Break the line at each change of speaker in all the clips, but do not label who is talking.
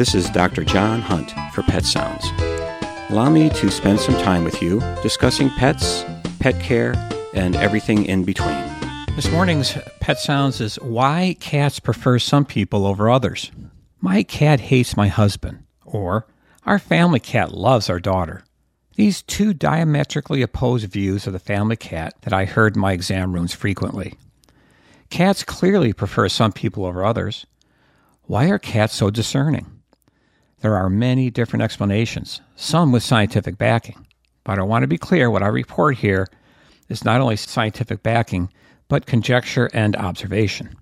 This is Dr. John Hunt for Pet Sounds. Allow me to spend some time with you discussing pets, pet care, and everything in between.
This morning's Pet Sounds is why cats prefer some people over others. My cat hates my husband, or our family cat loves our daughter. These two diametrically opposed views of the family cat that I heard in my exam rooms frequently. Cats clearly prefer some people over others. Why are cats so discerning? There are many different explanations, some with scientific backing. But I want to be clear what I report here is not only scientific backing, but conjecture and observation.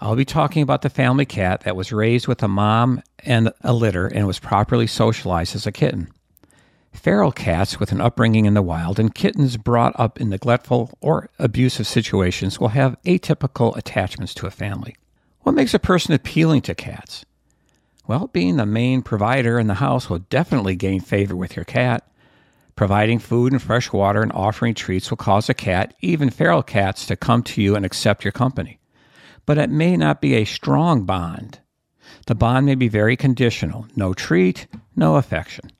I'll be talking about the family cat that was raised with a mom and a litter and was properly socialized as a kitten. Feral cats with an upbringing in the wild and kittens brought up in neglectful or abusive situations will have atypical attachments to a family. What makes a person appealing to cats? Well, being the main provider in the house will definitely gain favor with your cat. Providing food and fresh water and offering treats will cause a cat, even feral cats, to come to you and accept your company. But it may not be a strong bond. The bond may be very conditional no treat, no affection.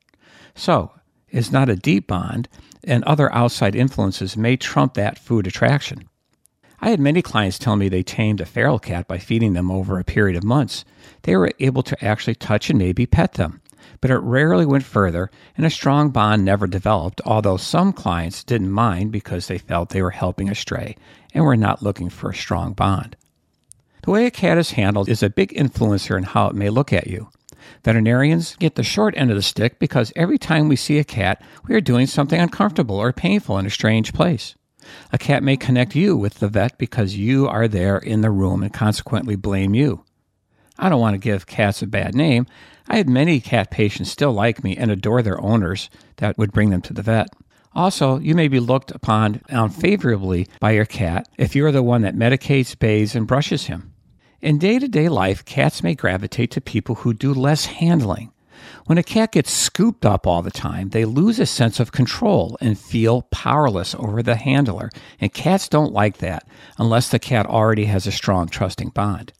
So, it's not a deep bond, and other outside influences may trump that food attraction. I had many clients tell me they tamed a feral cat by feeding them over a period of months. They were able to actually touch and maybe pet them, but it rarely went further, and a strong bond never developed, although some clients didn't mind because they felt they were helping a stray and were not looking for a strong bond. The way a cat is handled is a big influencer in how it may look at you. Veterinarians get the short end of the stick because every time we see a cat, we are doing something uncomfortable or painful in a strange place. A cat may connect you with the vet because you are there in the room and consequently blame you. I don't want to give cats a bad name. I had many cat patients still like me and adore their owners that would bring them to the vet. Also, you may be looked upon unfavorably by your cat if you are the one that medicates, bathes, and brushes him. In day to day life, cats may gravitate to people who do less handling. When a cat gets scooped up all the time, they lose a sense of control and feel powerless over the handler, and cats don't like that unless the cat already has a strong, trusting bond.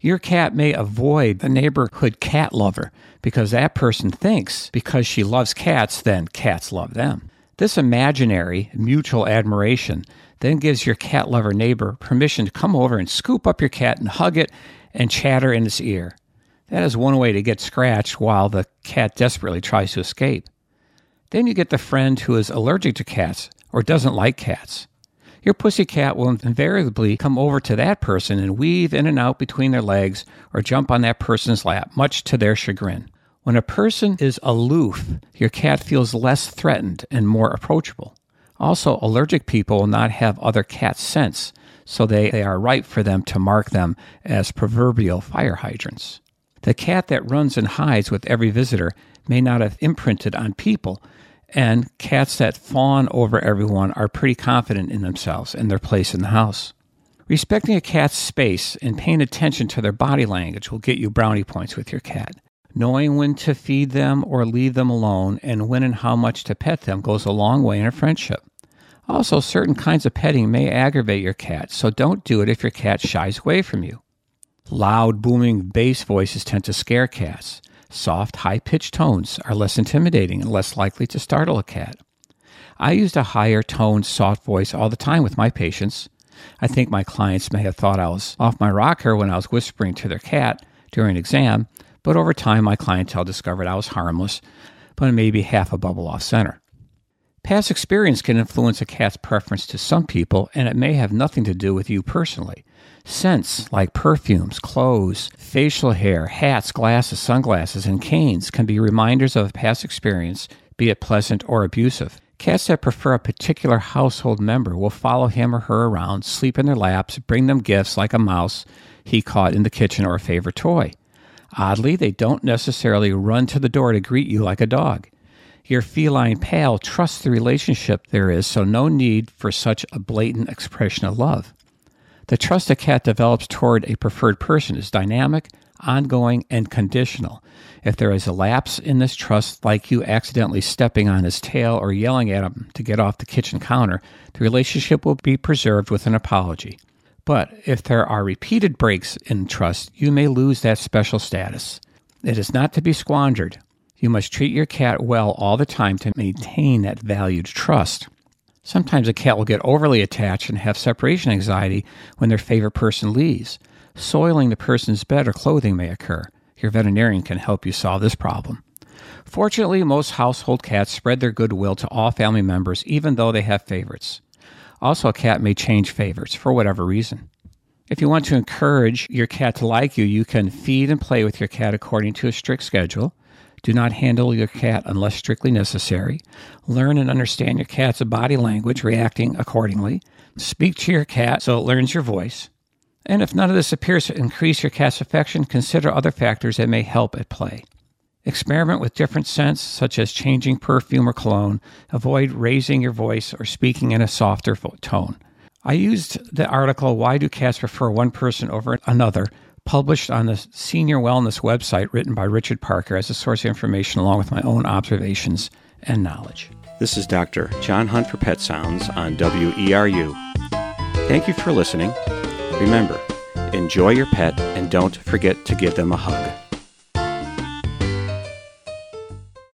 Your cat may avoid the neighborhood cat lover because that person thinks because she loves cats, then cats love them. This imaginary mutual admiration then gives your cat lover neighbor permission to come over and scoop up your cat and hug it and chatter in its ear. That is one way to get scratched while the cat desperately tries to escape. Then you get the friend who is allergic to cats or doesn't like cats. Your pussy cat will invariably come over to that person and weave in and out between their legs or jump on that person's lap, much to their chagrin. When a person is aloof, your cat feels less threatened and more approachable. Also, allergic people will not have other cats' scents, so they, they are ripe for them to mark them as proverbial fire hydrants. The cat that runs and hides with every visitor may not have imprinted on people, and cats that fawn over everyone are pretty confident in themselves and their place in the house. Respecting a cat's space and paying attention to their body language will get you brownie points with your cat. Knowing when to feed them or leave them alone and when and how much to pet them goes a long way in a friendship. Also, certain kinds of petting may aggravate your cat, so don't do it if your cat shies away from you. Loud, booming bass voices tend to scare cats. Soft, high pitched tones are less intimidating and less likely to startle a cat. I used a higher toned, soft voice all the time with my patients. I think my clients may have thought I was off my rocker when I was whispering to their cat during an exam, but over time, my clientele discovered I was harmless, but maybe half a bubble off center. Past experience can influence a cat's preference to some people, and it may have nothing to do with you personally. Scents like perfumes, clothes, facial hair, hats, glasses, sunglasses, and canes can be reminders of a past experience, be it pleasant or abusive. Cats that prefer a particular household member will follow him or her around, sleep in their laps, bring them gifts like a mouse he caught in the kitchen or a favorite toy. Oddly, they don't necessarily run to the door to greet you like a dog. Your feline pal trusts the relationship there is, so no need for such a blatant expression of love. The trust a cat develops toward a preferred person is dynamic, ongoing, and conditional. If there is a lapse in this trust, like you accidentally stepping on his tail or yelling at him to get off the kitchen counter, the relationship will be preserved with an apology. But if there are repeated breaks in trust, you may lose that special status. It is not to be squandered. You must treat your cat well all the time to maintain that valued trust. Sometimes a cat will get overly attached and have separation anxiety when their favorite person leaves. Soiling the person's bed or clothing may occur. Your veterinarian can help you solve this problem. Fortunately, most household cats spread their goodwill to all family members, even though they have favorites. Also, a cat may change favorites for whatever reason. If you want to encourage your cat to like you, you can feed and play with your cat according to a strict schedule. Do not handle your cat unless strictly necessary. Learn and understand your cat's body language, reacting accordingly. Speak to your cat so it learns your voice. And if none of this appears to increase your cat's affection, consider other factors that may help at play. Experiment with different scents, such as changing perfume or cologne. Avoid raising your voice or speaking in a softer tone. I used the article, Why Do Cats Prefer One Person Over Another, published on the Senior Wellness website written by Richard Parker as a source of information along with my own observations and knowledge.
This is Dr. John Hunt for Pet Sounds on WERU. Thank you for listening. Remember, enjoy your pet and don't forget to give them a hug.